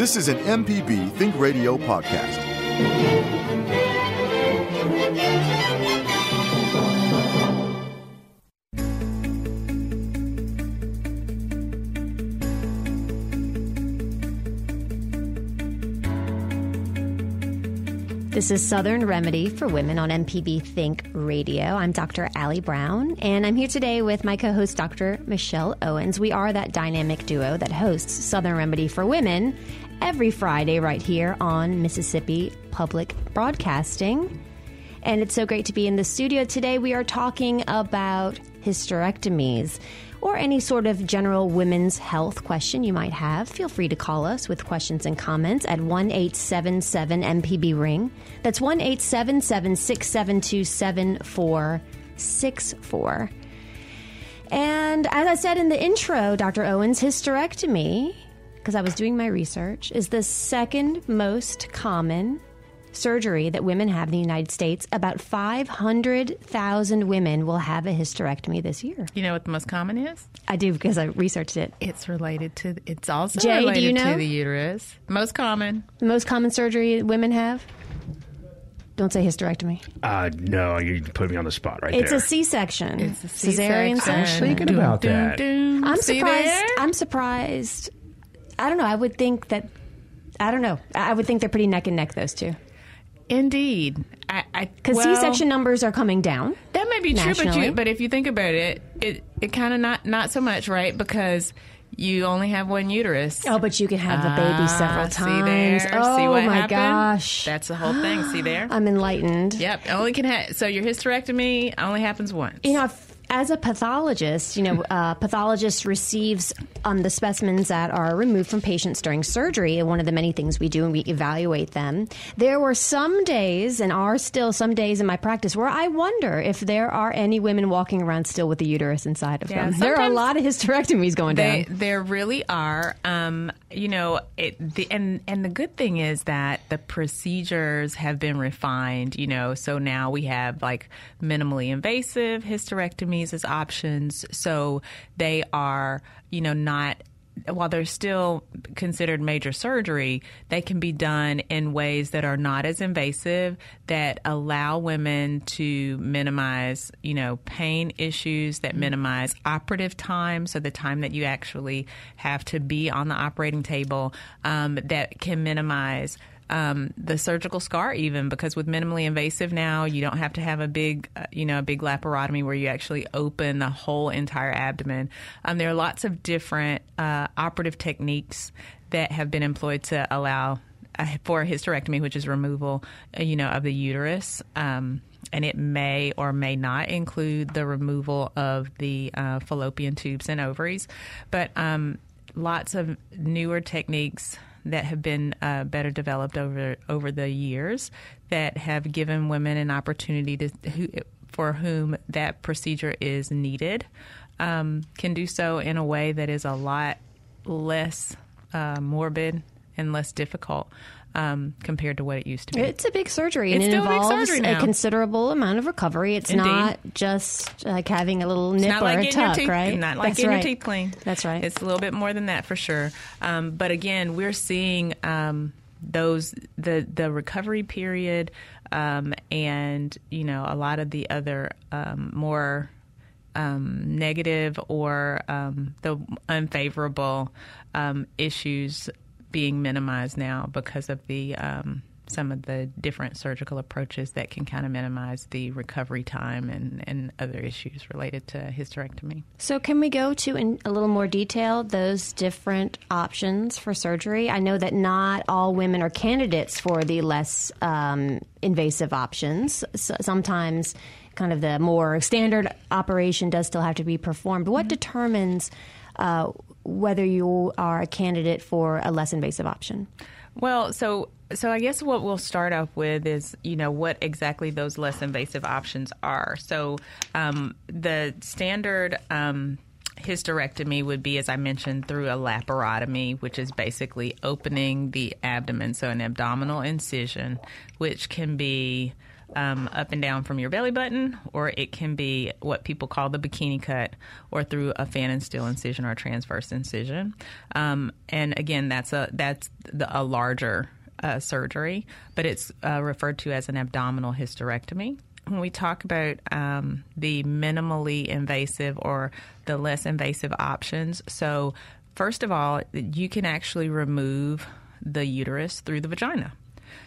This is an MPB Think Radio podcast. This is Southern Remedy for Women on MPB Think Radio. I'm Dr. Allie Brown, and I'm here today with my co host, Dr. Michelle Owens. We are that dynamic duo that hosts Southern Remedy for Women every Friday right here on Mississippi Public Broadcasting. And it's so great to be in the studio today. We are talking about hysterectomies or any sort of general women's health question you might have, feel free to call us with questions and comments at 1 877 MPB Ring. That's 1 877 672 7464. And as I said in the intro, Dr. Owens, hysterectomy, because I was doing my research, is the second most common surgery that women have in the United States, about 500,000 women will have a hysterectomy this year. You know what the most common is? I do because I researched it. It's related to, it's also Jay, related do you know? to the uterus. Most common. The most common surgery women have? Don't say hysterectomy. Uh, no, you put me on the spot right there. It's there. a C-section. It's a cesarean C-section. section. thinking about that. Doom. I'm See surprised. there? I'm surprised. I don't know. I would think that. I don't know. I would think they're pretty neck and neck those two Indeed. I, I, because well, C-section numbers are coming down. That may be true, but you, but if you think about it, it, it kind of not, not so much, right? Because you only have one uterus. Oh, but you can have the baby several Ah, times. See there? Oh see what my happened? gosh! That's the whole thing. See there? I'm enlightened. Yep. Only can ha- so your hysterectomy only happens once. You know, if, as a pathologist, you know, uh, pathologist receives um, the specimens that are removed from patients during surgery, and one of the many things we do, and we evaluate them. There were some days, and are still some days in my practice, where I wonder if there are any women walking around still with the uterus inside of Yeah, them. There are a lot of hysterectomies going They, down. there really are. Um, you know, it, the, and and the good thing is that the procedures have been refined. You know, so now we have like minimally invasive as options. So they are, you know, not while they're still considered major surgery, they can be done in ways that are not as invasive that allow women to minimize, you know, pain issues, that minimize operative time, so the time that you actually have to be on the operating table, um, that can minimize um, the surgical scar even because with minimally invasive now you don't have to have a big uh, you know a big laparotomy where you actually open the whole entire abdomen. Um, there are lots of different uh, operative techniques that have been employed to allow uh, for a hysterectomy which is removal uh, you know of the uterus. Um, and it may or may not include the removal of the uh, fallopian tubes and ovaries. But um, lots of newer techniques that have been uh, better developed over over the years that have given women an opportunity to who, for whom that procedure is needed um, can do so in a way that is a lot less uh, morbid and less difficult um, compared to what it used to be. It's a big surgery, and It's it still a big involves surgery a considerable amount of recovery. It's Indeed. not just like having a little nip or like a tuck, teeth, right? Not like That's getting right. your teeth clean. That's right. It's a little bit more than that for sure. Um, but again, we're seeing um, those the the recovery period um, and you know a lot of the other um, more um, negative or um, the unfavorable um, issues being minimized now because of the um, some of the different surgical approaches that can kind of minimize the recovery time and, and other issues related to hysterectomy. So, can we go to in a little more detail those different options for surgery? I know that not all women are candidates for the less um, invasive options. So sometimes, kind of the more standard operation does still have to be performed. What determines uh, whether you are a candidate for a less invasive option? Well, so so I guess what we'll start off with is you know what exactly those less invasive options are. So um, the standard. Um, hysterectomy would be, as I mentioned, through a laparotomy, which is basically opening the abdomen, so an abdominal incision, which can be um, up and down from your belly button, or it can be what people call the bikini cut, or through a Pfannenstiel incision or transverse incision. Um, and again, that's a that's the, a larger uh, surgery, but it's uh, referred to as an abdominal hysterectomy when we talk about um, the minimally invasive or the less invasive options, so first of all, you can actually remove the uterus through the vagina.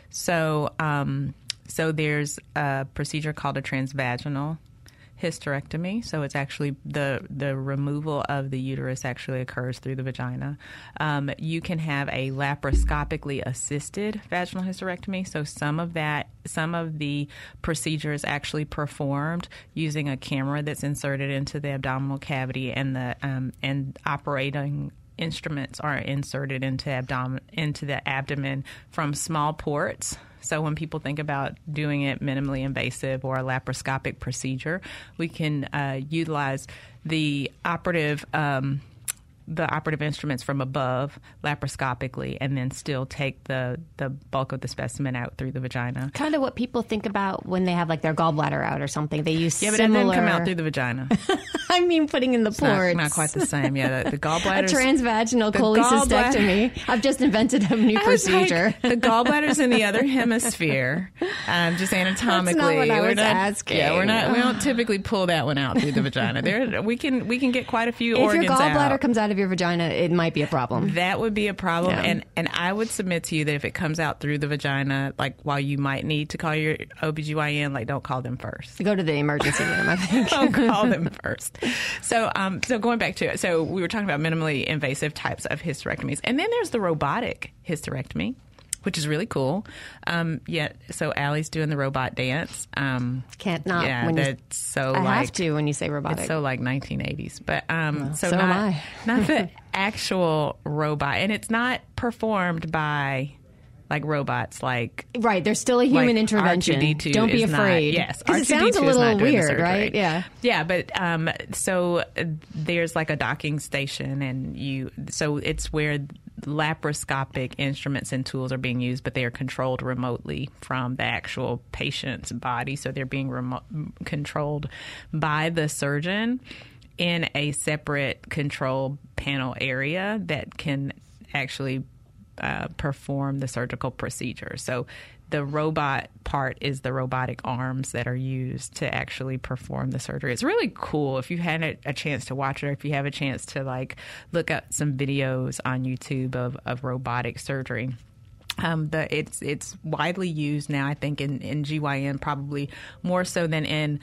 So, um, so there's a procedure called a transvaginal hysterectomy. So it's actually the the removal of the uterus actually occurs through the vagina. Um, you can have a laparoscopically assisted vaginal hysterectomy. So some of that, some of the procedure is actually performed using a camera that's inserted into the abdominal cavity, and the um, and operating instruments are inserted into abdomen into the abdomen from small ports so when people think about doing it minimally invasive or a laparoscopic procedure, we can uh, utilize the operative. Um, the operative instruments from above laparoscopically and then still take the, the bulk of the specimen out through the vagina. Kind of what people think about when they have like their gallbladder out or something. They use yeah, but similar... it didn't come out through the vagina. I mean, putting in the It's ports. not, not quite the same. Yeah, the, the gallbladder. A transvaginal cholecystectomy. I've just invented a new was like, procedure. the gallbladder's in the other hemisphere, um, just anatomically. not what I We're was not, asking. Yeah, we're not. We don't typically pull that one out through the vagina. There, we can we can get quite a few if your gallbladder out. comes out of your vagina, it might be a problem. that would be a problem, Yeah. and and I would submit to you that if it comes out through the vagina, like while you might need to call your OBGYN, like don't call them first. Go to the emergency room, I think. Don't call them first. So, um, so going back to it, so we were talking about minimally invasive types of hysterectomies, and then there's the robotic hysterectomy, which is really cool. Um, yeah, so Allie's doing the robot dance. Um, Can't not yeah, when you- that's so I like have to when you say robotic. it's so like 1980s, but um, so, so am not not the actual robot, and it's not performed by like robots like right, there's still a human like intervention. R2D2 Don't be is not- afraid. yes, because it sounds a R2D2 is little weird, right? Yeah. yeah, but um, so there's like a docking station, and you so it's where laparoscopic instruments and tools are being used, but they are controlled remotely from the actual patient's body, so they're being remote, controlled by the surgeon in a separate control panel area that can actually uh, perform the surgical procedure. So the robot part is the robotic arms that are used to actually perform the surgery. It's really cool if you had a, a chance to watch it or if you have a chance to like look up some videos on YouTube of, of robotic surgery. Um, the it's it's widely used now. I think in, in GYN probably more so than in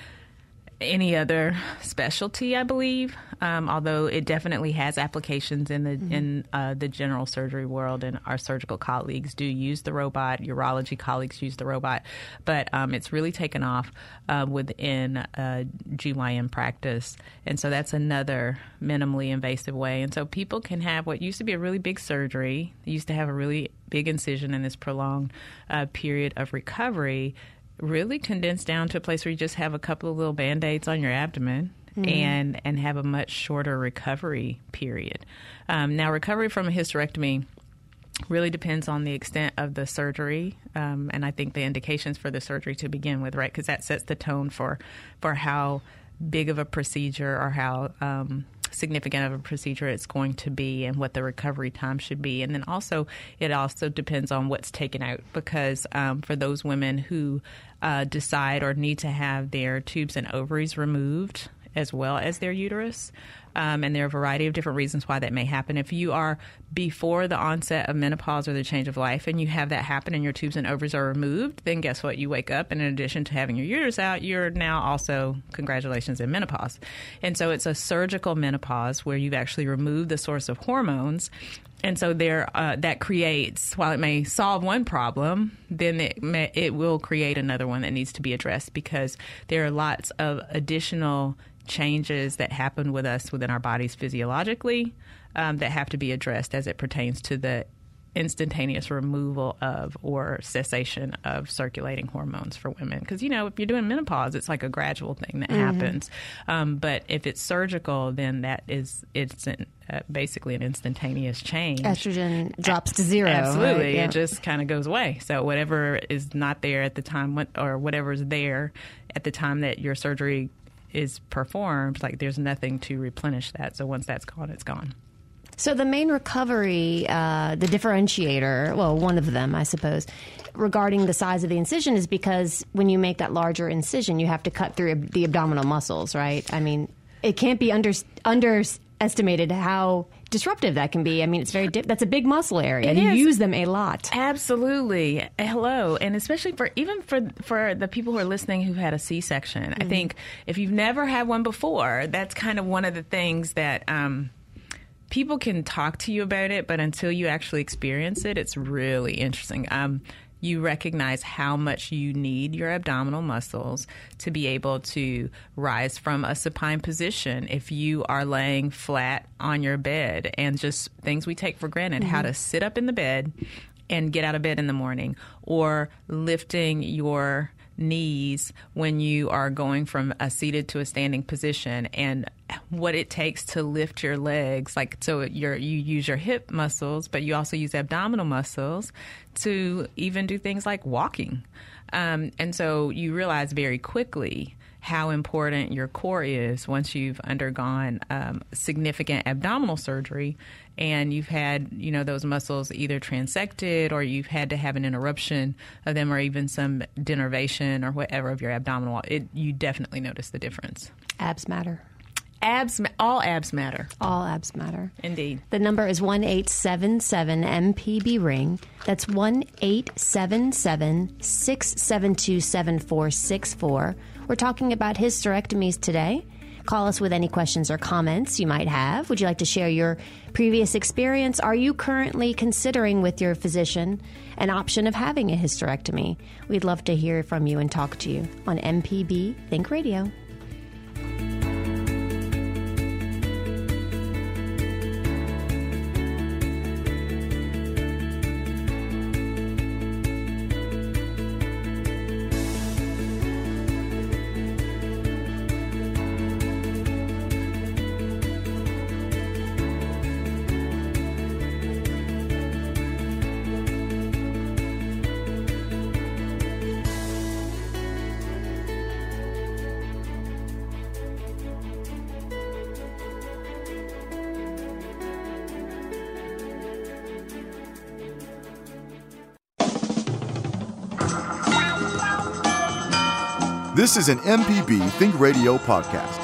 any other specialty, I believe. Um, although it definitely has applications in the in uh, the general surgery world, and our surgical colleagues do use the robot. Urology colleagues use the robot, but um, it's really taken off uh, within uh, GYN practice, and so that's another minimally invasive way. And so people can have what used to be a really big surgery, they used to have a really big incision and this prolonged uh, period of recovery really condensed down to a place where you just have a couple of little band-aids on your abdomen and and have a much shorter recovery period. Um, now recovery from a hysterectomy really depends on the extent of the surgery um, and i think the indications for the surgery to begin with right? Because that sets the tone for for how big of a procedure or how um, significant of a procedure it's going to be and what the recovery time should be. And then also, it also depends on what's taken out because um, for those women who uh, decide or need to have their tubes and ovaries removed as well as their uterus. Um, and there are a variety of different reasons why that may happen. If you are before the onset of menopause or the change of life and you have that happen and your tubes and ovaries are removed, then guess what? You wake up and in addition to having your uterus out, you're now also, congratulations, in menopause. And so it's a surgical menopause where you've actually removed the source of hormones. And so there, uh, that creates, while it may solve one problem, then it may, it will create another one that needs to be addressed because there are lots of additional changes that happen with us within our bodies physiologically um, that have to be addressed as it pertains to the instantaneous removal of or cessation of circulating hormones for women. Because, you know, if you're doing menopause, it's like a gradual thing that Mm-hmm. happens. Um, but if it's surgical, then that is, it's an, uh, basically an instantaneous change. Estrogen drops to zero. Absolutely, right? Yeah. it just kind of goes away. So whatever is not there at the time, what- or whatever is there at the time that your surgery is performed, like there's nothing to replenish that. So once that's gone, it's gone. So the main recovery, uh, the differentiator, well, one of them, I suppose, regarding the size of the incision is because when you make that larger incision, you have to cut through the abdominal muscles, right? I mean, it can't be under underestimated how disruptive that can be. I mean, it's very di- that's a big muscle area, and you use them a lot. Absolutely. Hello. And especially for even for for the people who are listening who've had a C-section. I think if you've never had one before, that's kind of one of the things that um people can talk to you about it, but until you actually experience it, it's really interesting. Um, you recognize how much you need your abdominal muscles to be able to rise from a supine position if you are laying flat on your bed and just things we take for granted how mm-hmm. to sit up in the bed and get out of bed in the morning or lifting your knees when you are going from a seated to a standing position and what it takes to lift your legs. Like so you're, you use your hip muscles but you also use abdominal muscles to even do things like walking. Um, and so you realize very quickly how important your core is once you've undergone um, significant abdominal surgery and you've had you know those muscles either transected or you've had to have an interruption of them or even some denervation or whatever of your abdominal wall it you definitely notice the difference Abs matter. abs all abs matter All abs matter. indeed The number is 1877 MPB ring. That's 1 877 672 7464. We're talking about hysterectomies today. Call us with any questions or comments you might have. Would you like to share your previous experience? Are you currently considering with your physician an option of having a hysterectomy? We'd love to hear from you and talk to you on MPB Think Radio. This is an MPB Think Radio podcast.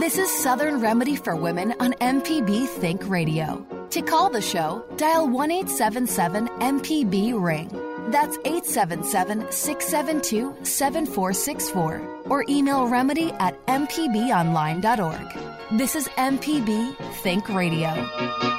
This is Southern Remedy for Women on MPB Think Radio. To call the show, dial 1 877 MPB Ring. That's 877 672 7464. Or email remedy at mpbonline.org. This is MPB Think Radio.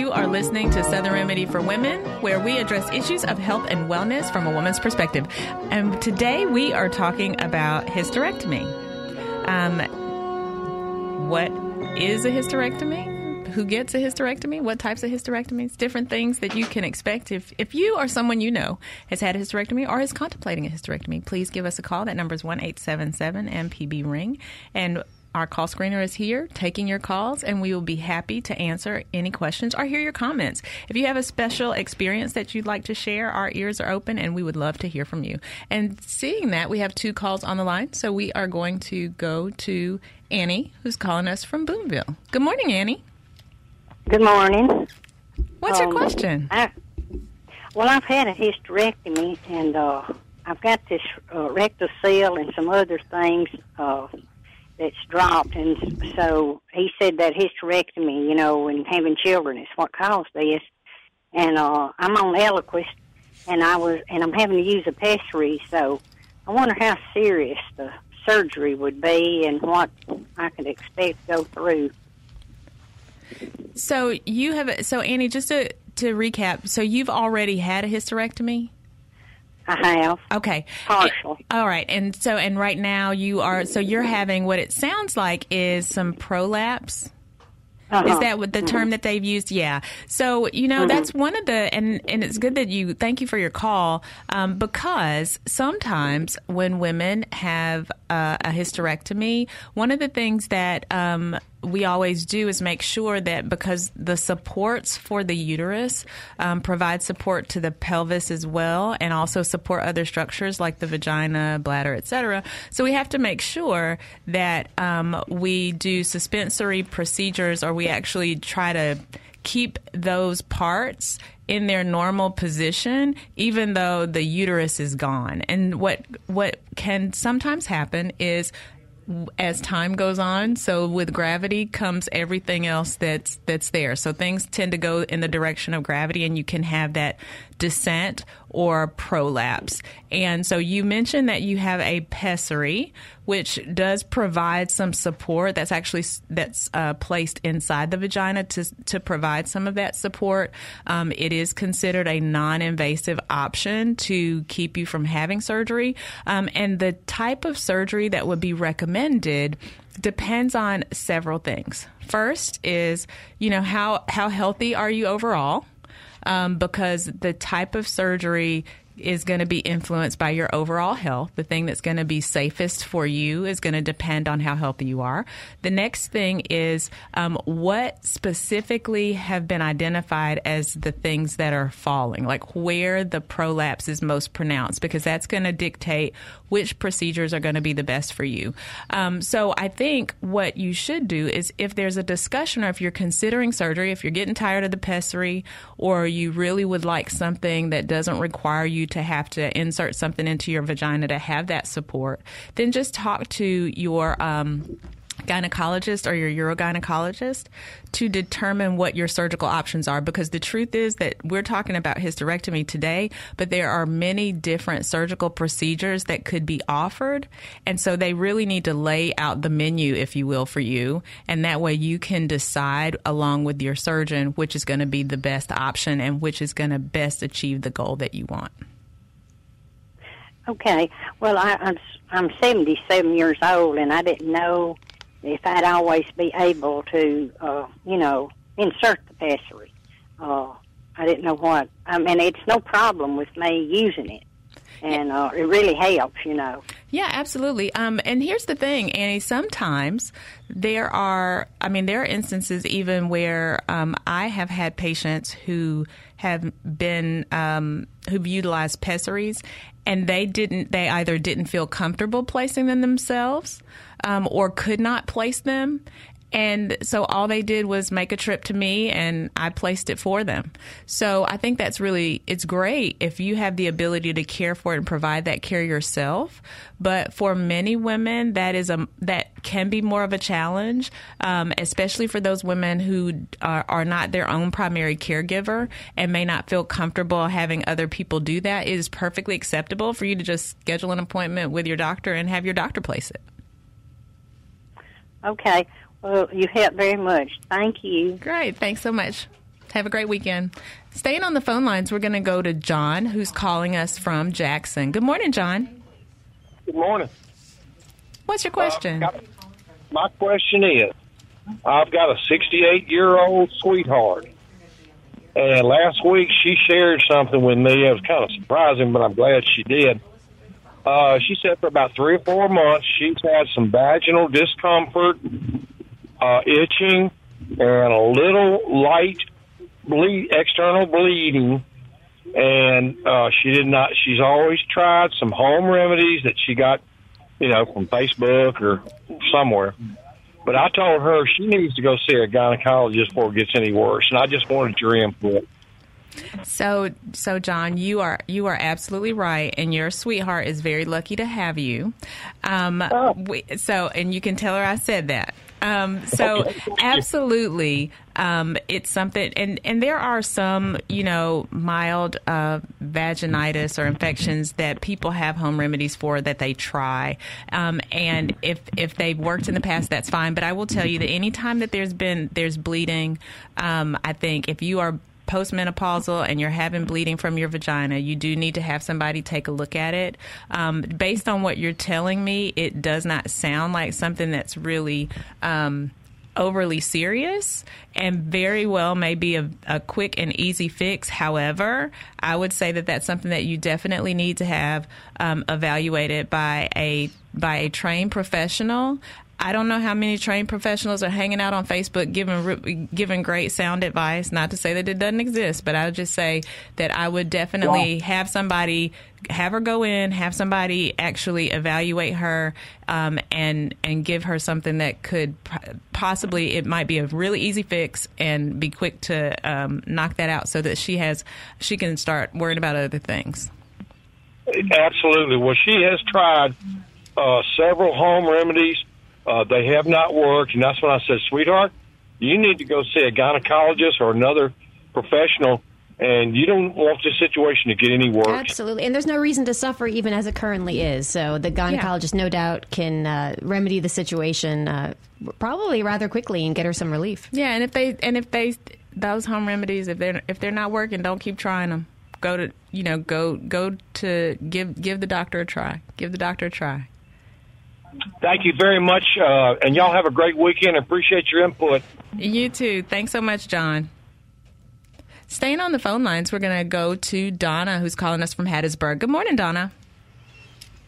You are listening to Southern Remedy for Women, where we address issues of health and wellness from a woman's perspective. And today we are talking about hysterectomy. Um, what is a hysterectomy? Who gets a hysterectomy? What types of hysterectomies? Different things that you can expect. If if you or someone you know has had a hysterectomy or is contemplating a hysterectomy, please give us a call. That number is one eight seven seven MPB ring, and our call screener is here taking your calls, and we will be happy to answer any questions or hear your comments. If you have a special experience that you'd like to share, our ears are open and we would love to hear from you. And seeing that, we have two calls on the line, so we are going to go to Annie, who's calling us from Booneville. Good morning, Annie. Good morning. What's your Um, question? I, well, I've had a hysterectomy, and uh, I've got this uh, rectal seal and some other things uh, that's dropped, and so he said that hysterectomy, you know, and having children is what caused this. And uh, I'm on Eliquis, and I was, and I'm having to use a pessary, so I wonder how serious the surgery would be and what I could expect to go through. So you have so Annie, just to to recap, so you've already had a hysterectomy. I have Okay. partial. All right. And so and right now you are so you're having what it sounds like is some prolapse. Uh-huh. Is that what the term that they've used? Yeah. So you know that's one of the and and it's good that you thank you for your call um, because sometimes when women have uh, a hysterectomy, one of the things that um, we always do is make sure that because the supports for the uterus um, provide support to the pelvis as well and also support other structures like the vagina bladder etc so we have to make sure that um, we do suspensory procedures or we actually try to keep those parts in their normal position even though the uterus is gone. And what what can sometimes happen is as time goes on so with gravity comes everything else that's that's there. So things tend to go in the direction of gravity and you can have that descent or prolapse and so you mentioned that you have a pessary which does provide some support that's actually that's uh, placed inside the vagina to to provide some of that support um, it is considered a non-invasive option to keep you from having surgery um, and the type of surgery that would be recommended depends on several things. First is, you know, how how healthy are you overall? Um, because the type of surgery is going to be influenced by your overall health. The thing that's going to be safest for you is going to depend on how healthy you are. The next thing is um, what specifically have been identified as the things that are falling, like where the prolapse is most pronounced, because that's going to dictate which procedures are going to be the best for you. Um, so I think what you should do is if there's a discussion or if you're considering surgery, if you're getting tired of the pessary or you really would like something that doesn't require you to have to insert something into your vagina to have that support, then just talk to your um, gynecologist or your urogynecologist to determine what your surgical options are because the truth is that we're talking about hysterectomy today but there are many different surgical procedures that could be offered. And so they really need to lay out the menu if you will for you. And that way you can decide along with your surgeon which is going to be the best option and which is going to best achieve the goal that you want Okay. Well, I, I'm I'm 77 years old, and I didn't know if I'd always be able to, uh, you know, insert the pessary. Uh, I didn't know what. I mean, it's no problem with me using it, and uh, it really helps, you know. Yeah, absolutely. Um, and here's the thing, Annie. Sometimes there are, I mean, there are instances even where um, I have had patients who have been um, who've utilized pessaries, and they didn't. They either didn't feel comfortable placing them themselves, um, or could not place them. And so all they did was make a trip to me and I placed it for them. So I think that's really, it's great if you have the ability to care for it and provide that care yourself. But for many women, that is a, that can be more of a challenge, um, especially for those women who are, are not their own primary caregiver and may not feel comfortable having other people do that. It is perfectly acceptable for you to just schedule an appointment with your doctor and have your doctor place it. Okay. Well, you helped very much. Thank you. Great. Thanks so much. Have a great weekend. Staying on the phone lines, we're going to go to John, who's calling us from Jackson. Good morning, John. Good morning. What's your question? Uh, my question is I've got a 68 year old sweetheart. And last week she shared something with me. It was kind of surprising, but I'm glad she did. Uh, she said for about three or four months she's had some vaginal discomfort, uh, itching, and a little light bleed, external bleeding. And uh, she did not. She's always tried some home remedies that she got, you know, from Facebook or somewhere. But I told her she needs to go see a gynecologist before it gets any worse, and I just wanted your input. So, so John, you are you are absolutely right, and your sweetheart is very lucky to have you. Um, we, so, and you can tell her I said that. Um, so, absolutely, um, it's something, and and there are some, you know, mild uh, vaginitis or infections that people have home remedies for that they try, um, and if if they've worked in the past, that's fine. But I will tell you that anytime that there's been there's bleeding, um, I think if you are postmenopausal and you're having bleeding from your vagina, you do need to have somebody take a look at it. Um, based on what you're telling me, it does not sound like something that's really. Um, overly serious and very well may be a, a, quick and easy fix. However, I would say that that's something that you definitely need to have um, evaluated by a by a trained professional. I don't know how many trained professionals are hanging out on Facebook giving giving great sound advice. Not to say that it doesn't exist, but I would just say that I would definitely have somebody have her go in, have somebody actually evaluate her, um, and and give her something that could possibly it might be a really easy fix and be quick to um, knock that out, so that she has she can start worrying about other things. Absolutely. Well, she has tried uh, several home remedies uh, they have not worked, and that's when I said, sweetheart, you need to go see a gynecologist or another professional and you don't want the situation to get any worse. Absolutely, and there's no reason to suffer even as it currently is. So the gynecologist, yeah. no doubt, can uh, remedy the situation uh, probably rather quickly and get her some relief. Yeah, and if they and if they those home remedies, if they're if they're not working, don't keep trying them. Go to you know go go to give give the doctor a try. Give the doctor a try. Thank you very much, uh, and y'all have a great weekend. Appreciate your input. You too. Thanks so much, John. Staying on the phone lines, we're going to go to Donna, who's calling us from Hattiesburg. Good morning, Donna.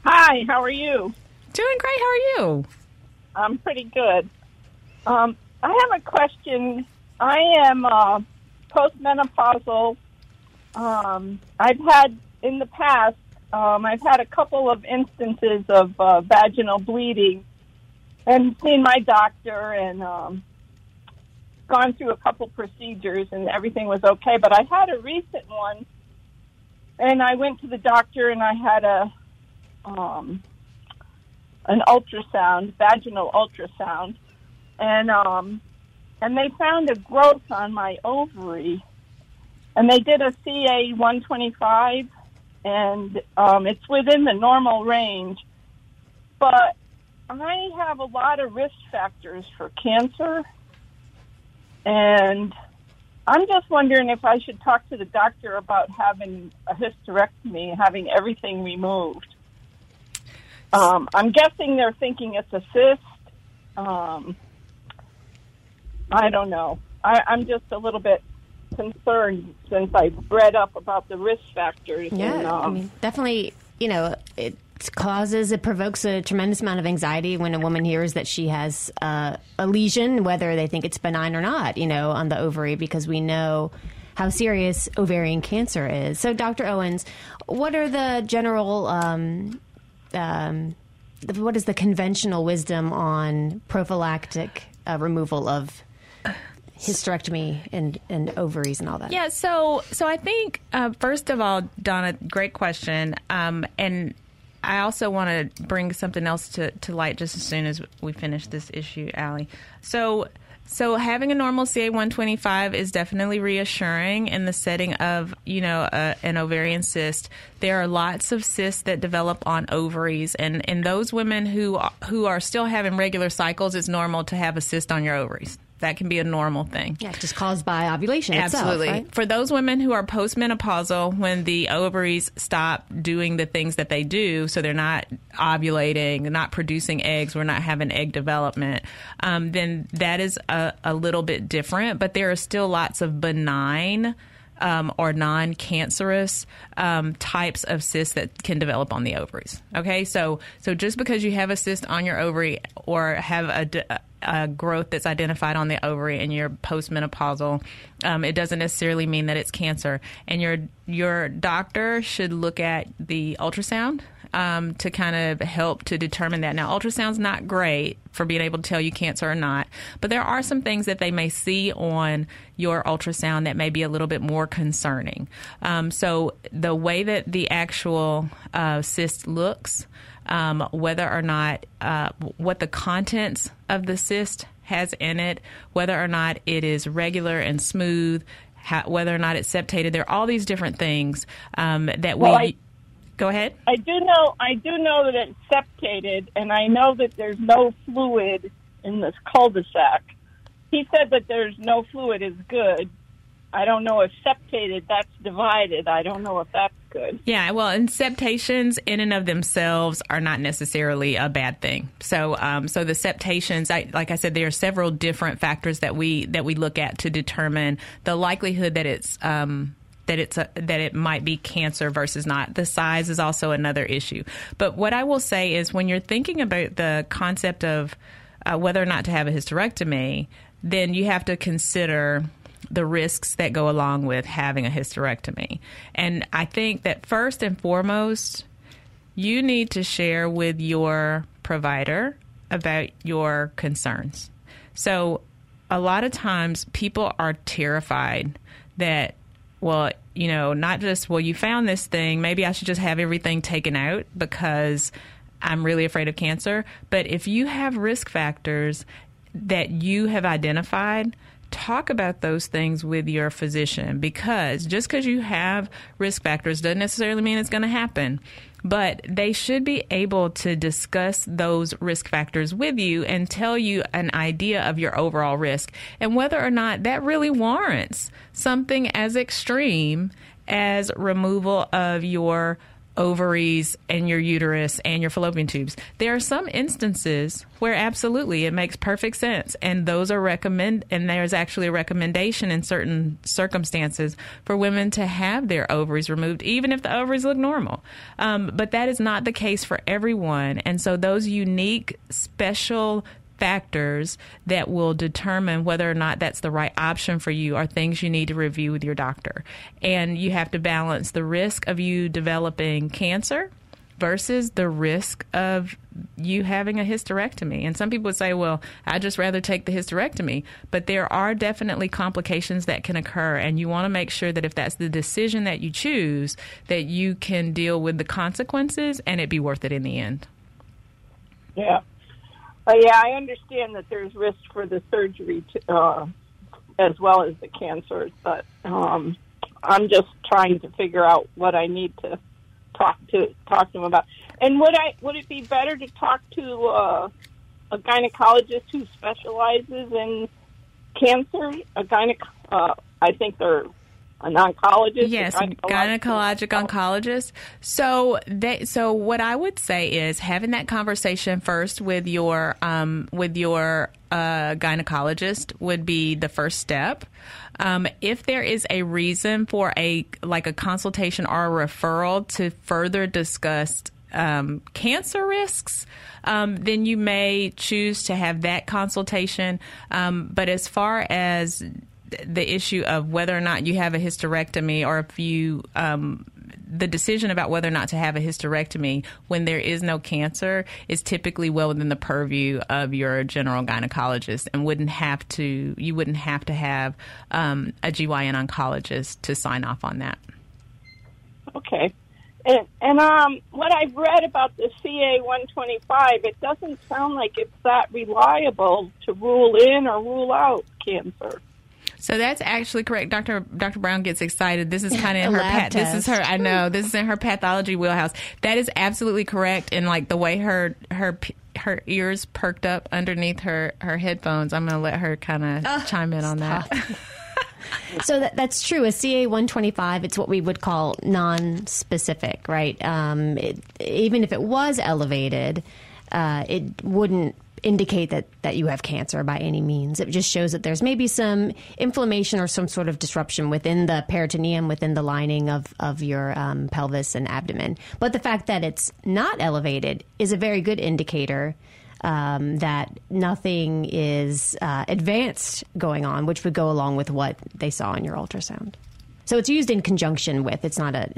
Hi, how are you? Doing great. How are you? I'm pretty good. Um, I have a question. I am uh, postmenopausal. Um, I've had in the past um, I've had a couple of instances of uh, vaginal bleeding and seen my doctor and um, gone through a couple procedures and everything was okay. But I had a recent one and I went to the doctor and I had a um, an ultrasound, vaginal ultrasound, and um, and they found a growth on my ovary, and they did a CA 125 and um, it's within the normal range. But I have a lot of risk factors for cancer, and I'm just wondering if I should talk to the doctor about having a hysterectomy, having everything removed. Um, I'm guessing they're thinking it's a cyst. Um, I don't know. I, I'm just a little bit concerned since I read up about the risk factors. Yeah, and, um, I mean, definitely, you know, it causes, it provokes a tremendous amount of anxiety when a woman hears that she has uh, a lesion, whether they think it's benign or not, you know, on the ovary, because we know how serious ovarian cancer is. So, Dr. Owens, what are the general, um, um, what is the conventional wisdom on prophylactic uh, removal of hysterectomy and, and ovaries and all that? Yeah, so so I think uh, first of all, Donna, great question, um, and I also want to bring something else to, to light just as soon as we finish this issue, Allie. So. So having a normal CA125 is definitely reassuring in the setting of, you know, a, an ovarian cyst. There are lots of cysts that develop on ovaries, and in those women who who are still having regular cycles, it's normal to have a cyst on your ovaries that can be a normal thing. Yeah, just caused by ovulation. Absolutely. Itself, right? For those women who are postmenopausal, when the ovaries stop doing the things that they do, so they're not ovulating, not producing eggs, we're not having egg development, um, then that is a, a little bit different. But there are still lots of benign. Um, or non-cancerous um, types of cysts that can develop on the ovaries. Okay, so so just because you have a cyst on your ovary or have a, uh, growth that's identified on the ovary and you're postmenopausal, um, it doesn't necessarily mean that it's cancer. And your your doctor should look at the ultrasound um, to kind of help to determine that. Now, ultrasound's not great for being able to tell you cancer or not, but there are some things that they may see on your ultrasound that may be a little bit more concerning. Um, so, the way that the actual uh, cyst looks, um, whether or not uh, what the contents of the cyst has in it, whether or not it is regular and smooth, how, whether or not it's septated. There are all these different things um, that Well, we. I- go ahead. I do know I do know that it's septated, and I know that there's no fluid in this cul-de-sac. He said that there's no fluid is good. I don't know if septated that's divided. I don't know if that's good. Yeah, well, and septations in and of themselves are not necessarily a bad thing. So, um, so the septations, I, like I said, there are several different factors that we that we look at to determine the likelihood that it's um, that it's a, that it might be cancer versus not. The size is also another issue. But what I will say is, when you're thinking about the concept of uh, whether or not to have a hysterectomy, then you have to consider the risks that go along with having a hysterectomy. And I think that first and foremost, you need to share with your provider about your concerns. So, a lot of times people are terrified that, well, you know, not just, well, you found this thing, maybe I should just have everything taken out because I'm really afraid of cancer. But if you have risk factors that you have identified, talk about those things with your physician because just because you have risk factors doesn't necessarily mean it's going to happen. But they should be able to discuss those risk factors with you and tell you an idea of your overall risk and whether or not that really warrants something as extreme as removal of your ovaries and your uterus and your fallopian tubes. There are some instances where absolutely it makes perfect sense and those are recommend and there's actually a recommendation in certain circumstances for women to have their ovaries removed even if the ovaries look normal. Um, but that is not the case for everyone and so those unique special factors that will determine whether or not that's the right option for you are things you need to review with your doctor. And you have to balance the risk of you developing cancer versus the risk of you having a hysterectomy. And some people would say, well, I'd just rather take the hysterectomy. But there are definitely complications that can occur. And you want to make sure that if that's the decision that you choose, that you can deal with the consequences and it be worth it in the end. Yeah. Uh, yeah, I understand that there's risk for the surgery to, uh, as well as the cancer, but um, I'm just trying to figure out what I need to talk to talk to them about. And would I would it be better to talk to uh, a gynecologist who specializes in cancer? A gynec, uh, I think they're an oncologist. a Yes, gynecologic oncologist. So they, so what I would say is having that conversation first with your um, with your uh, gynecologist would be the first step. Um, if there is a reason for a like a consultation or a referral to further discuss um, cancer risks, um, then you may choose to have that consultation. Um, but as far as the issue of whether or not you have a hysterectomy or if you um, the decision about whether or not to have a hysterectomy when there is no cancer is typically well within the purview of your general gynecologist and wouldn't have to you wouldn't have to have um, a GYN oncologist to sign off on that. Okay. And, and um, what I've read about the CA 125, it doesn't sound like it's that reliable to rule in or rule out cancer. So that's actually correct. Dr. Dr. Brown gets excited. This is kind of in her pat. This is her. I know. This is in her pathology wheelhouse. That is absolutely correct. And like the way her her her ears perked up underneath her her headphones. I'm going to let her kind of chime in on that. So that, that's true. A CA 125, it's what we would call non-specific, right? Um, it, even if it was elevated, uh, it wouldn't indicate that, that you have cancer by any means. It just shows that there's maybe some inflammation or some sort of disruption within the peritoneum, within the lining of, of your um, pelvis and abdomen. But the fact that it's not elevated is a very good indicator um, that nothing is uh, advanced going on, which would go along with what they saw in your ultrasound. So it's used in conjunction with, it's not a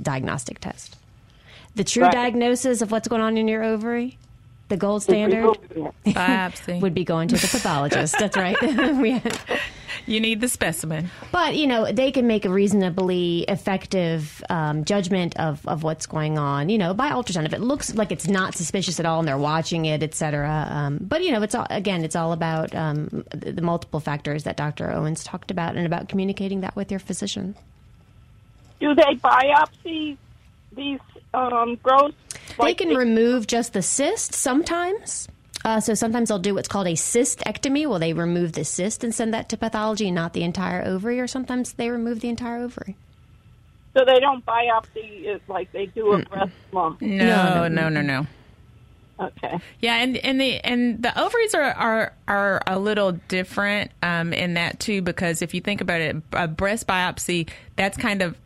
diagnostic test. The true Right. diagnosis of what's going on in your ovary, the gold standard, Biopsy. would be going to the pathologist. That's right. You need the specimen. but you know, they can make a reasonably effective um, judgment of, of what's going on. You know, by ultrasound, if it looks like it's not suspicious at all, and they're watching it, et cetera. Um, but you know, it's all again, it's all about um, the, the multiple factors that Dr. Owens talked about, and about communicating that with your physician. Do they biopsy these um, growths? They Like can remove just the cyst sometimes. Uh, so sometimes they'll do what's called a cystectomy. Well, they remove the cyst and send that to pathology, not the entire ovary. Or sometimes they remove the entire ovary. So they don't biopsy it like they do a breast lump. No, no, no, no. Okay. Yeah, and and the and the ovaries are are are a little different um, in that too because if you think about it, a breast biopsy that's kind of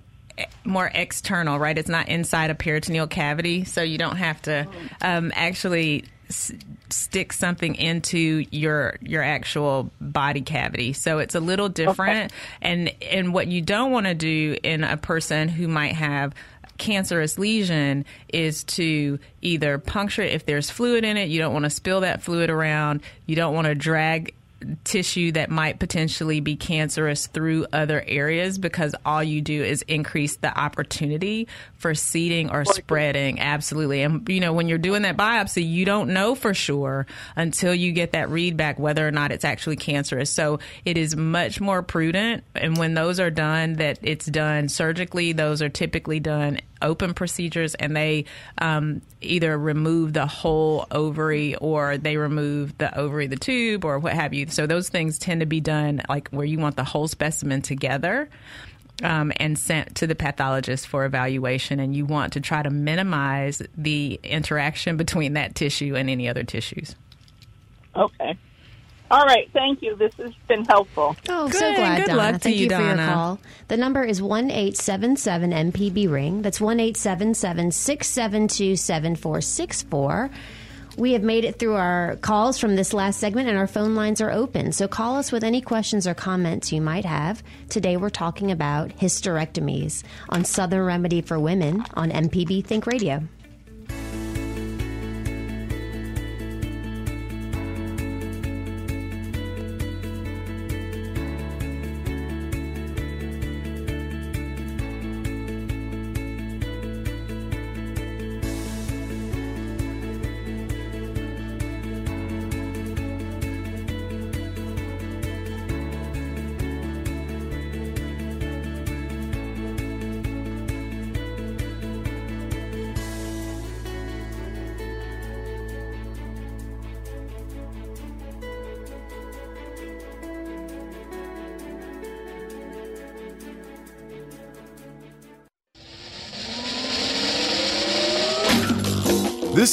more external, right? It's not inside a peritoneal cavity, so you don't have to um, actually s- stick something into your your actual body cavity. So it's a little different. And and what you don't want to do in a person who might have cancerous lesion is to either puncture it if there's fluid in it. You don't want to spill that fluid around. You don't want to drag tissue that might potentially be cancerous through other areas because all you do is increase the opportunity for seeding or spreading. Absolutely. And you know when you're doing that biopsy you don't know for sure until you get that read back whether or not it's actually cancerous. So it is much more prudent. And when those are done that it's done surgically those are typically done open procedures and they um, either remove the whole ovary or they remove the ovary, the tube, or what have you. So those things tend to be done like where you want the whole specimen together. Um, and sent to the pathologist for evaluation, and you want to try to minimize the interaction between that tissue and any other tissues. Okay. All right. Thank you. This has been helpful. Oh, so Good. glad, Good Donna. luck to Thank you, you, for your call. The number is one eight seven seven MPB ring. That's one eight seven seven six seven two seven four six four. We have made it through our calls from this last segment, and our phone lines are open. So call us with any questions or comments you might have. Today, we're talking about hysterectomies on Southern Remedy for Women on MPB Think Radio.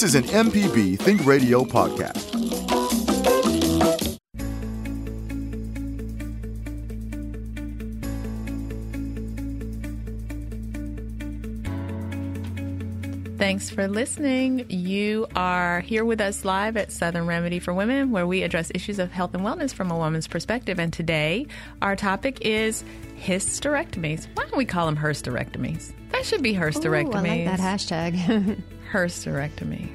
This is an MPB Think Radio podcast. Thanks for listening. You are here with us live at Southern Remedy for Women, where we address issues of health and wellness from a woman's perspective. And today, our topic is hysterectomies. Why don't we call them hysterectomies? That should be hysterectomies. Ooh, I like that hashtag hysterectomies.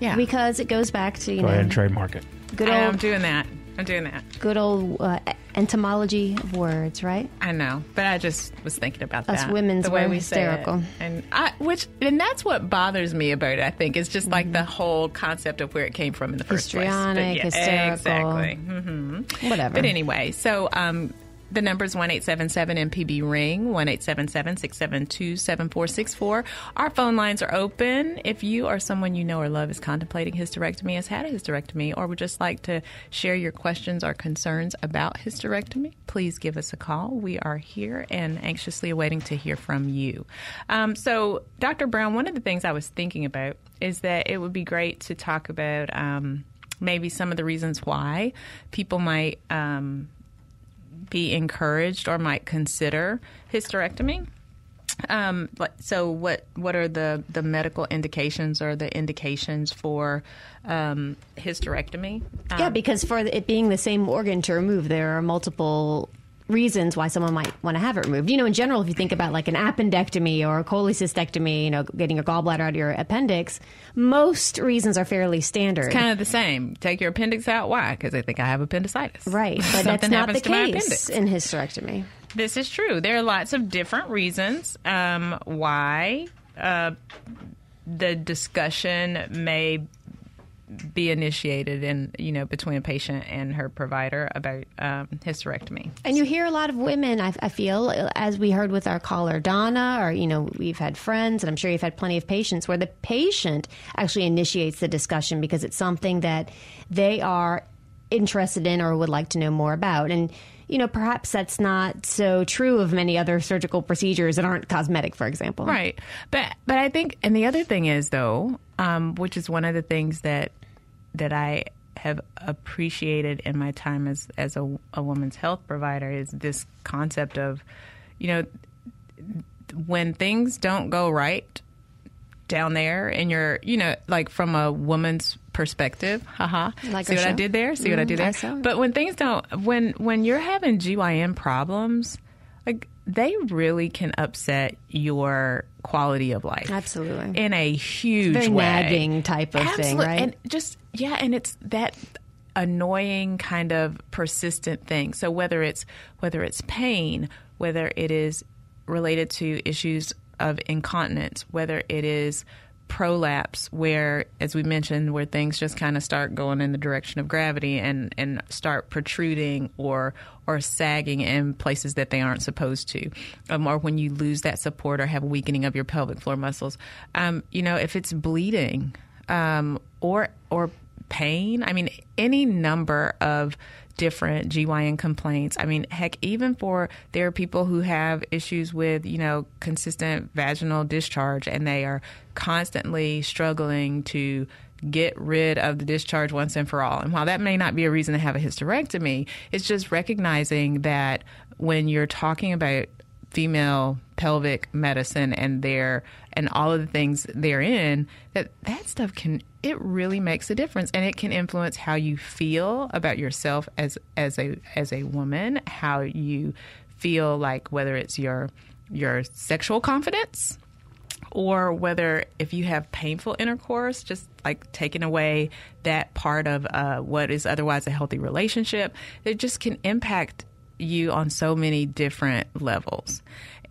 Yeah. because it goes back to you Go ahead and trademark it. good I- I'm old doing that. I'm doing that. good old uh, entomology of words, right? I know, but I just was thinking about Us that. women's the way were we say it. hysterical. and I, which and that's what bothers me about it. I think is just like the whole concept of where it came from in the first place. But Histrionic, hysterical. exactly. hmm Whatever. But anyway, so um, the number is one eight seven seven MPB ring one eight seven seven six seven two seven four six four. Our phone lines are open. If you or someone you know or love is contemplating hysterectomy, has had a hysterectomy, or would just like to share your questions or concerns about hysterectomy, please give us a call. We are here and anxiously awaiting to hear from you. Um, so, Dr. Brown, one of the things I was thinking about is that it would be great to talk about. Um, maybe some of the reasons why people might um, be encouraged or might consider hysterectomy. Um, but- so what what are the, the medical indications or the indications for um, hysterectomy? Yeah, Um, because for it being the same organ to remove, there are multiple reasons why someone might want to have it removed. You know, in general, if you think about like an appendectomy or a cholecystectomy, you know, getting a gallbladder out of your appendix, most reasons are fairly standard. It's kind of the same. Take your appendix out. Why? Because they think I have appendicitis. right, but that's not the happens to my appendix. case in hysterectomy. This is true. There are lots of different reasons um, why uh, the discussion may be initiated in you know between a patient and her provider about um, hysterectomy. And you hear a lot of women, I, I feel, as we heard with our caller Donna, or, you know, we've had friends, and I'm sure you've had plenty of patients where the patient actually initiates the discussion because it's something that they are interested in or would like to know more about. And, you know, perhaps that's not so true of many other surgical procedures that aren't cosmetic, for example. Right. But but I think and the other thing is though, um, which is one of the things that that I have appreciated in my time as as a, a woman's health provider is this concept of, you know, when things don't go right down there and you're you know like from a woman's perspective haha Like see what i did there? See what i did mm-hmm, there? Saw it. but when things don't when when you're having gyn problems like they really can upset your quality of life Absolutely. in a huge Very way nagging type of thing, right? and just yeah and it's that annoying kind of persistent thing so whether it's whether it's pain whether it is related to issues of incontinence whether it is prolapse where as we mentioned where things just kind of start going in the direction of gravity and and start protruding or or sagging in places that they aren't supposed to um, or when you lose that support or have weakening of your pelvic floor muscles um, you know if it's bleeding um, or or pain. I mean, any number of different GYN complaints. I mean, heck, even for there are people who have issues with you know consistent vaginal discharge, and they are constantly struggling to get rid of the discharge once and for all. And while that may not be a reason to have a hysterectomy, it's just recognizing that when you're talking about female pelvic medicine and their and all of the things therein that that stuff can it really makes a difference. And it can influence how you feel about yourself as as a as a woman how you feel like whether it's your your sexual confidence or whether if you have painful intercourse, just like taking away that part of uh, what is otherwise a healthy relationship, it just can impact you on so many different levels.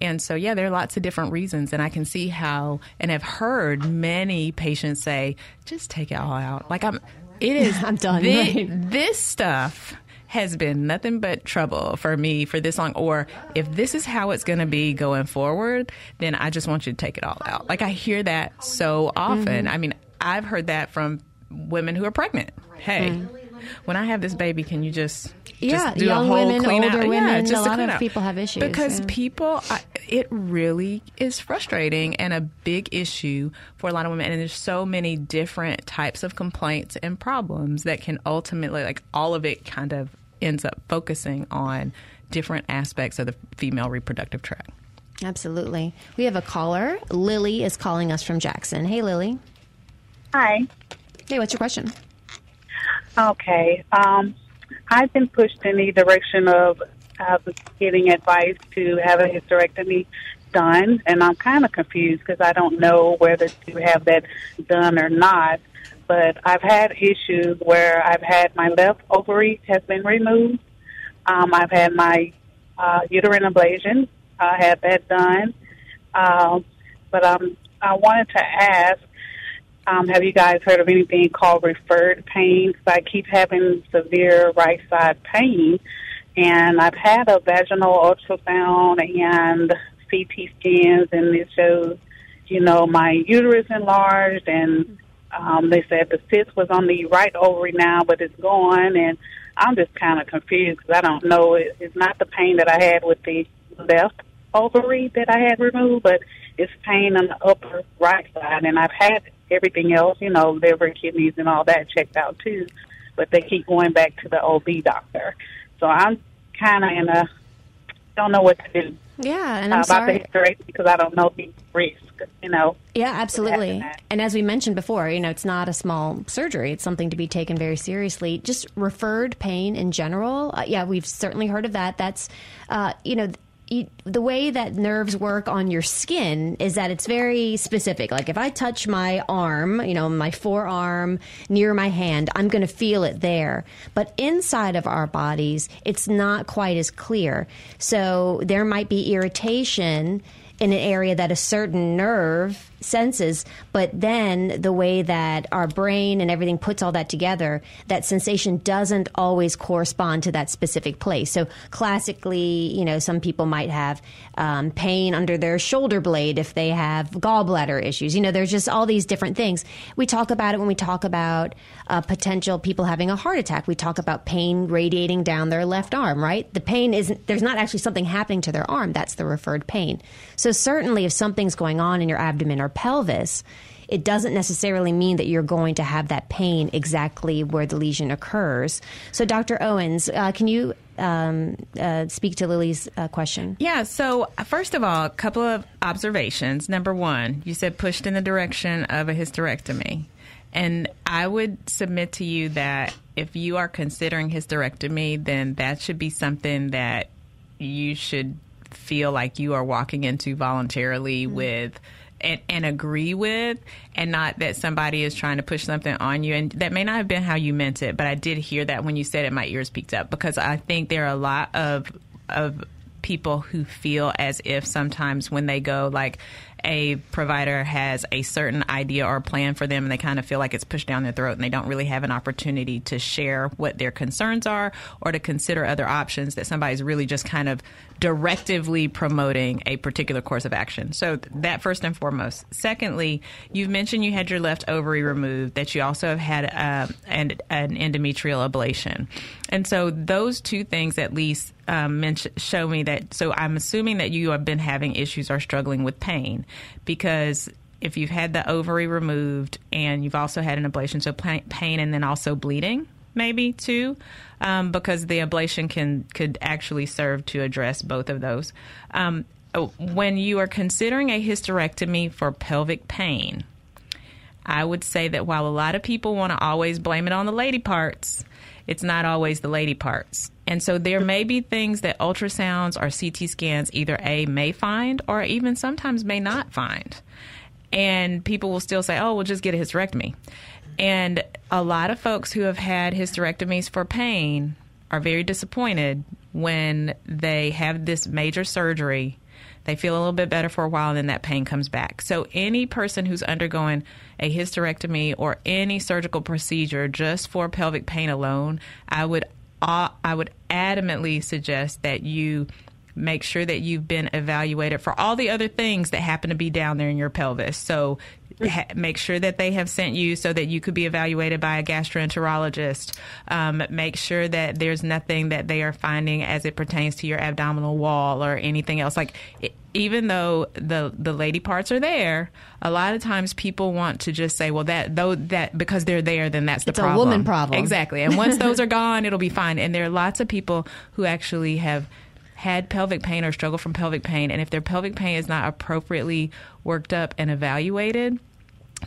And so, yeah, there are lots of different reasons, and I can see how, and have heard many patients say, "Just take it all out." Like I'm, it is. I'm done, thi- right. This stuff has been nothing but trouble for me for this long. Or if this is how it's going to be going forward, then I just want you to take it all out. Like I hear that so often. Mm-hmm. I mean, I've heard that from women who are pregnant. Hey, when I have this baby, can you just Yeah, just do young a whole women, clean older out? women, yeah, a lot of out. people have issues, because yeah. people I, it really is frustrating and a big issue for a lot of women and there's so many different types of complaints and problems that can ultimately like all of it kind of ends up focusing on different aspects of the female reproductive tract Absolutely. We have a caller. Lily is calling us from Jackson. Hey, Lily. Hi. Hey, what's your question? Okay. Um, I've been pushed in the direction of uh, getting advice to have a hysterectomy done, and I'm kind of confused because I don't know whether to have that done or not. But I've had issues where I've had my left ovary has been removed. Um, I've had my uh, uterine ablation. I had that done. Um, but um, I wanted to ask um, have you guys heard of anything called referred pain? 'Cause I keep having severe right side pain, and I've had a vaginal ultrasound and CT scans, and it shows, you know, my uterus enlarged, and um, they said the cyst was on the right ovary now, but it's gone, and I'm just kind of confused because I don't know. It, it's not the pain that I had with the left ovary that I had removed, but it's pain on the upper right side, and I've had everything else, you know, liver, kidneys, and all that checked out too. But they keep going back to the OB doctor, so I'm kind of in a don't know what to do. Yeah, and I'm uh, about sorry. because I don't know the risk. You know. Yeah, absolutely. And as we mentioned before, you know, it's not a small surgery. It's something to be taken very seriously. Just referred pain in general. Uh, yeah, we've certainly heard of that. That's, uh, you know, you, the way that nerves work on your skin is that it's very specific. Like if I touch my arm, you know, my forearm near my hand, I'm going to feel it there. But inside of our bodies, it's not quite as clear. So there might be irritation in an area that a certain nerve senses, but then the way that our brain and everything puts all that together, that sensation doesn't always correspond to that specific place. So classically, you know, some people might have um, pain under their shoulder blade if they have gallbladder issues. You know, there's just all these different things. We talk about it when we talk about uh, potential people having a heart attack. We talk about pain radiating down their left arm, right? The pain isn't, there's not actually something happening to their arm. That's the referred pain. So certainly if something's going on in your abdomen or pelvis, it doesn't necessarily mean that you're going to have that pain exactly where the lesion occurs. So, Dr. Owens, uh, can you um, uh, speak to Lily's uh, question? Yeah, so first of all, a couple of observations. Number one, you said pushed in the direction of a hysterectomy. And I would submit to you that if you are considering hysterectomy, then that should be something that you should feel like you are walking into voluntarily mm-hmm. with and, and, agree with, and not that somebody is trying to push something on you. And that may not have been how you meant it, but I did hear that when you said it, my ears peaked up because I think there are a lot of of people who feel as if sometimes when they go like a provider has a certain idea or plan for them and they kind of feel like it's pushed down their throat and they don't really have an opportunity to share what their concerns are or to consider other options that somebody's really just kind of directively promoting a particular course of action. So that first and foremost. Secondly, you've mentioned you had your left ovary removed, that you also have had uh, an, an endometrial ablation. And so those two things at least um, show me that. So I'm assuming that you have been having issues or struggling with pain because if you've had the ovary removed and you've also had an ablation, so pain and then also bleeding, maybe two, um, because the ablation can could actually serve to address both of those. Um, oh, when you are considering a hysterectomy for pelvic pain, I would say that while a lot of people want to always blame it on the lady parts, it's not always the lady parts. And so there may be things that ultrasounds or CT scans either A may find or even sometimes may not find. And people will still say, oh, we'll just get a hysterectomy. And a lot of folks who have had hysterectomies for pain are very disappointed when they have this major surgery. They feel a little bit better for a while and then that pain comes back. So, any person who's undergoing a hysterectomy or any surgical procedure just for pelvic pain alone, I would uh, I would adamantly suggest that you make sure that you've been evaluated for all the other things that happen to be down there in your pelvis. So ha- make sure that they have sent you so that you could be evaluated by a gastroenterologist. Um, make sure that there's nothing that they are finding as it pertains to your abdominal wall or anything else. Like, it, even though the the lady parts are there, a lot of times people want to just say, "Well, that though that because they're there, then that's the it's problem." a woman problem, exactly. And once those are gone, it'll be fine. And there are lots of people who actually have had pelvic pain or struggle from pelvic pain, and if their pelvic pain is not appropriately worked up and evaluated,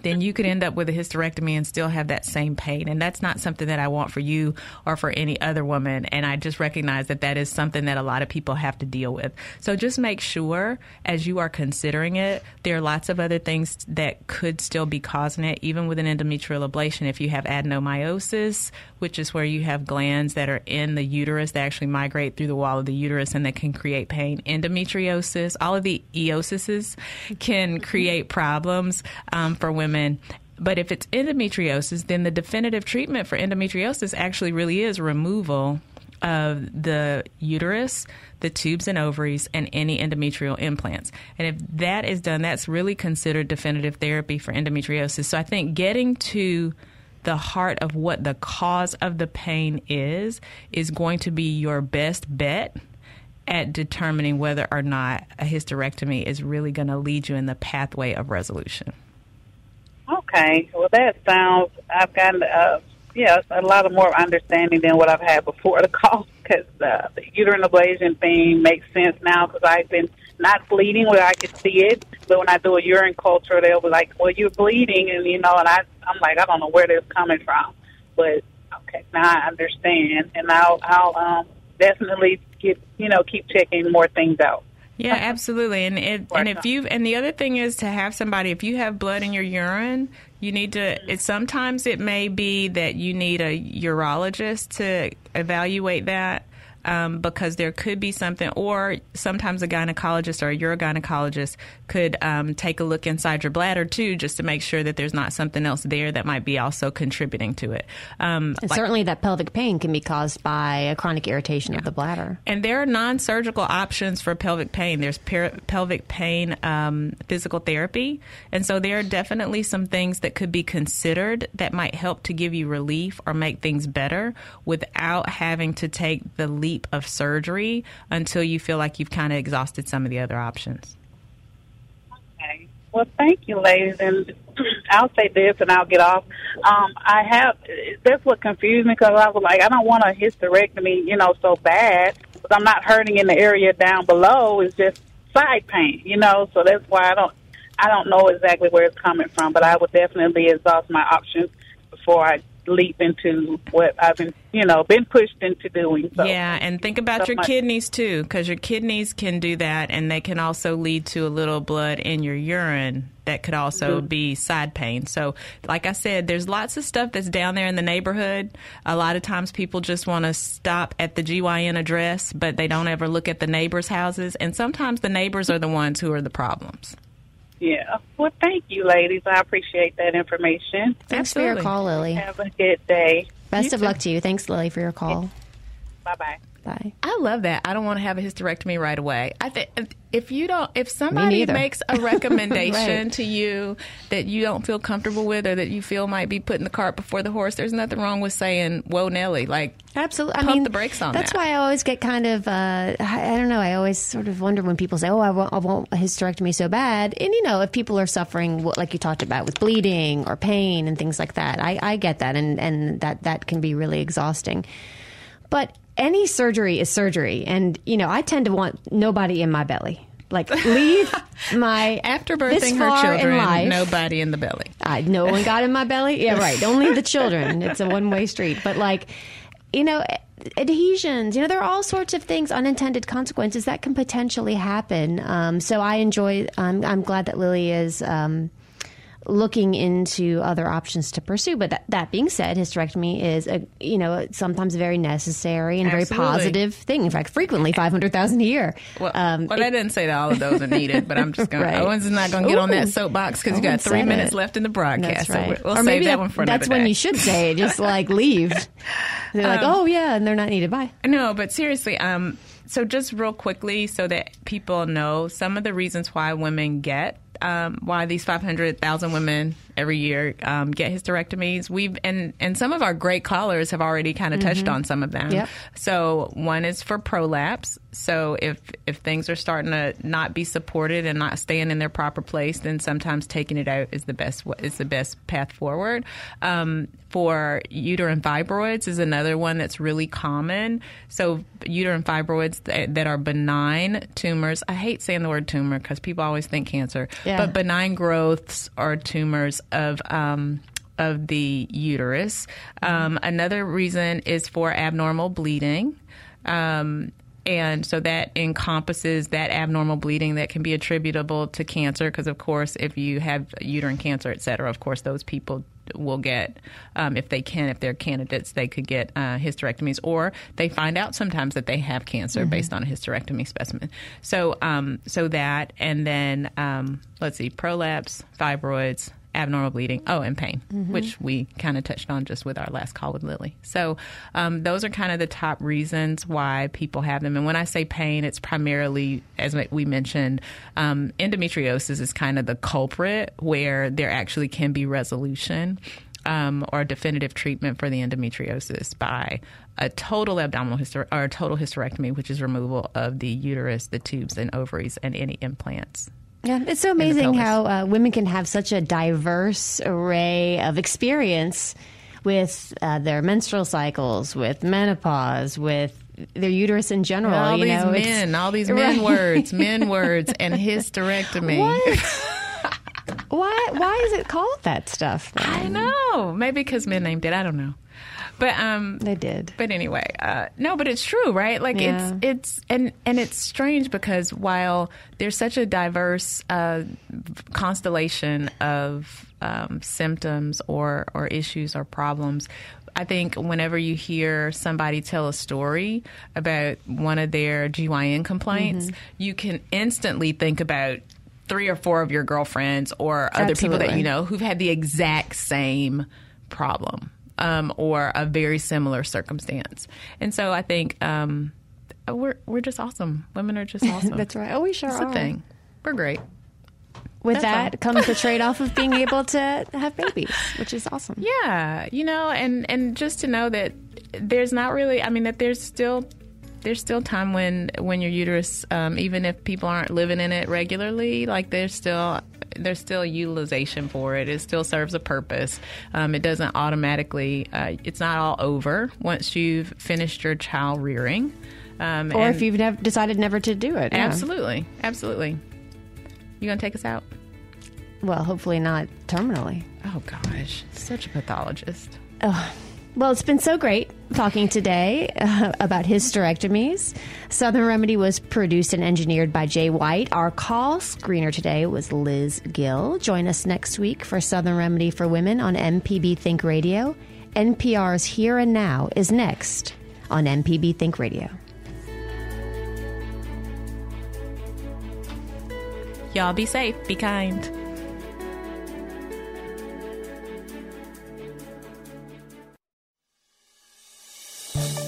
then you could end up with a hysterectomy and still have that same pain. And that's not something that I want for you or for any other woman. And I just recognize that that is something that a lot of people have to deal with. So just make sure as you are considering it, there are lots of other things that could still be causing it, even with an endometrial ablation. If you have adenomyosis, which is where you have glands that are in the uterus that actually migrate through the wall of the uterus and that can create pain, endometriosis, all of the eosises can create problems um, for women women. But if it's endometriosis, then the definitive treatment for endometriosis actually really is removal of the uterus, the tubes and ovaries, and any endometrial implants. And if that is done, that's really considered definitive therapy for endometriosis. So I think getting to the heart of what the cause of the pain is is going to be your best bet at determining whether or not a hysterectomy is really going to lead you in the pathway of resolution. Okay. Well, that sounds. I've got uh, yes a lot of more understanding than what I've had before the call because uh, the uterine ablation thing makes sense now because I've been not bleeding where I could see it, but when I do a urine culture, they'll be like, "Well, you're bleeding," and you know, and I I'm like, I don't know where this coming from, but okay, now I understand, and I'll I'll um, definitely get you know keep checking more things out. Yeah, absolutely. And it, and if you and the other thing is to have somebody if you have blood in your urine, you need to mm-hmm. it sometimes it may be that you need a urologist to evaluate that. Um, because there could be something, or sometimes a gynecologist or a urogynecologist could um, take a look inside your bladder too, just to make sure that there's not something else there that might be also contributing to it. Um, like- certainly that pelvic pain can be caused by a chronic irritation of the bladder. And there are non-surgical options for pelvic pain. There's per- pelvic pain um, physical therapy, and so there are definitely some things that could be considered that might help to give you relief or make things better without having to take the leap of surgery until you feel like you've kind of exhausted some of the other options. Okay. Well, thank you, ladies, and I'll say this, and I'll get off. Um, I have that's what confused me because I was like, I don't want a hysterectomy, you know, so bad, but I'm not hurting in the area down below. It's just side pain, you know. So that's why I don't, I don't know exactly where it's coming from, but I would definitely exhaust my options before I leap into what I've been, you know, been pushed into doing. So. Yeah, and think about So your much- kidneys too, because your kidneys can do that, and they can also lead to a little blood in your urine that could also Mhm. be side pain. So, like I said, there's lots of stuff that's down there in the neighborhood. A lot of times people just want to stop at the GYN address, but they don't ever look at the neighbors' houses, and sometimes the neighbors are the ones who are the problems. Yeah. Well, thank you, ladies. I appreciate that information. Thanks for your call, Lily. Have a good day. Best of luck to you. Thanks, Lily, for your call. Bye bye. Bye. I love that. I don't want to have a hysterectomy right away. I think if you don't, if somebody makes a recommendation Right. to you that you don't feel comfortable with, or that you feel might be putting the cart before the horse, there's nothing wrong with saying, "Whoa, Nelly!" Like, Absolutely. I pump mean, the brakes on That's that. why I always get kind of, uh, I, I don't know, I always sort of wonder when people say, oh, I want, I want a hysterectomy so bad. And, you know, if people are suffering, what, like you talked about, with bleeding or pain and things like that, I, I get that. And, and that, that can be really exhausting. But any surgery is surgery. And, you know, I tend to want nobody in my belly. Like, leave my. after birthing her far in children, life- nobody in the belly. I, no one got in my belly. Yeah, right. Only the children. It's a one way street. But like, you know, adhesions. You know, there are all sorts of things, unintended consequences that can potentially happen. Um, so I enjoy. I'm, I'm glad that Lily is. Um, looking into other options to pursue but that, that being said hysterectomy is a you know sometimes a very necessary and very positive thing in fact frequently 500,000 a year Well, um, well I didn't say that all of those are needed, but I'm just going. Right. Owens is not going to get on that soapbox because you got three minutes it. left in the broadcast. That's right. So we'll or save maybe that that- one for that's when you should say it. Just like leave. They're like, Um, oh yeah, and they're not needed. Bye. No, but seriously, um, so just real quickly, so that people know some of the reasons why women get, um, why these five hundred thousand women every year um, get hysterectomies. We've and and some of our great callers have already kind of touched Mhm. on some of them. Yep. So one is for prolapse. So if if things are starting to not be supported and not staying in their proper place, then sometimes taking it out is the best is the best path forward. Um, for uterine fibroids is another one that's really common. So uterine fibroids that, that are benign tumors. I hate saying the word tumor because people always think cancer, Yeah. but benign growths are tumors of. Um, of the uterus. Um, another reason is for abnormal bleeding. Um, and so that encompasses that abnormal bleeding that can be attributable to cancer, because of course, if you have uterine cancer, et cetera, of course, those people will get, um, if they can, if they're candidates, they could get uh, hysterectomies, or they find out sometimes that they have cancer Mhm. based on a hysterectomy specimen. So, um, so that, and then um, let's see, prolapse, fibroids, abnormal bleeding, oh, and pain, Mhm. which we kind of touched on just with our last call with Lily. So um, those are kind of the top reasons why people have them. And when I say pain, it's primarily, as we mentioned, um, endometriosis is kind of the culprit where there actually can be resolution. Um, or definitive treatment for the endometriosis by a total abdominal hyster- or a total hysterectomy, which is removal of the uterus, the tubes, and ovaries, and any implants. Yeah, it's so amazing how uh, women can have such a diverse array of experience with uh, their menstrual cycles, with menopause, with their uterus in general. all you these know, men, all these men Right. words, men words, and hysterectomy. Why? Why is it called that stuff? Then? I know. Maybe because men named it. I don't know. But um, they did. But anyway, uh, no. But it's true, right? Like Yeah. it's it's and and it's strange because while there's such a diverse uh, constellation of um, symptoms or or issues or problems. I think whenever you hear somebody tell a story about one of their GYN complaints, Mhm. you can instantly think about three or four of your girlfriends or other people that you know who've had the exact same problem um, or a very similar circumstance. And so I think um, we're we're just awesome. Women are just awesome. That's right. Oh, we sure are. thing. We're great. With That's that comes the trade off of being able to have babies, which is awesome. Yeah, you know, and and just to know that there's not really. I mean, that there's still there's still time when when your uterus, um, even if people aren't living in it regularly, like there's still there's still utilization for it. It still serves a purpose. Um, it doesn't automatically. Uh, it's not all over once you've finished your child rearing. Um, Or if you've nev- decided never to do it. yeah. absolutely, absolutely. You gonna take us out? Well, hopefully not terminally. Oh gosh, such a pathologist. Oh. Well, it's been so great talking today uh, about hysterectomies. Southern Remedy was produced and engineered by Jay White. Our call screener today was Liz Gill. Join us next week for Southern Remedy for Women on MPB Think Radio. NPR's Here and Now is next on MPB Think Radio. Y'all be safe. Be kind.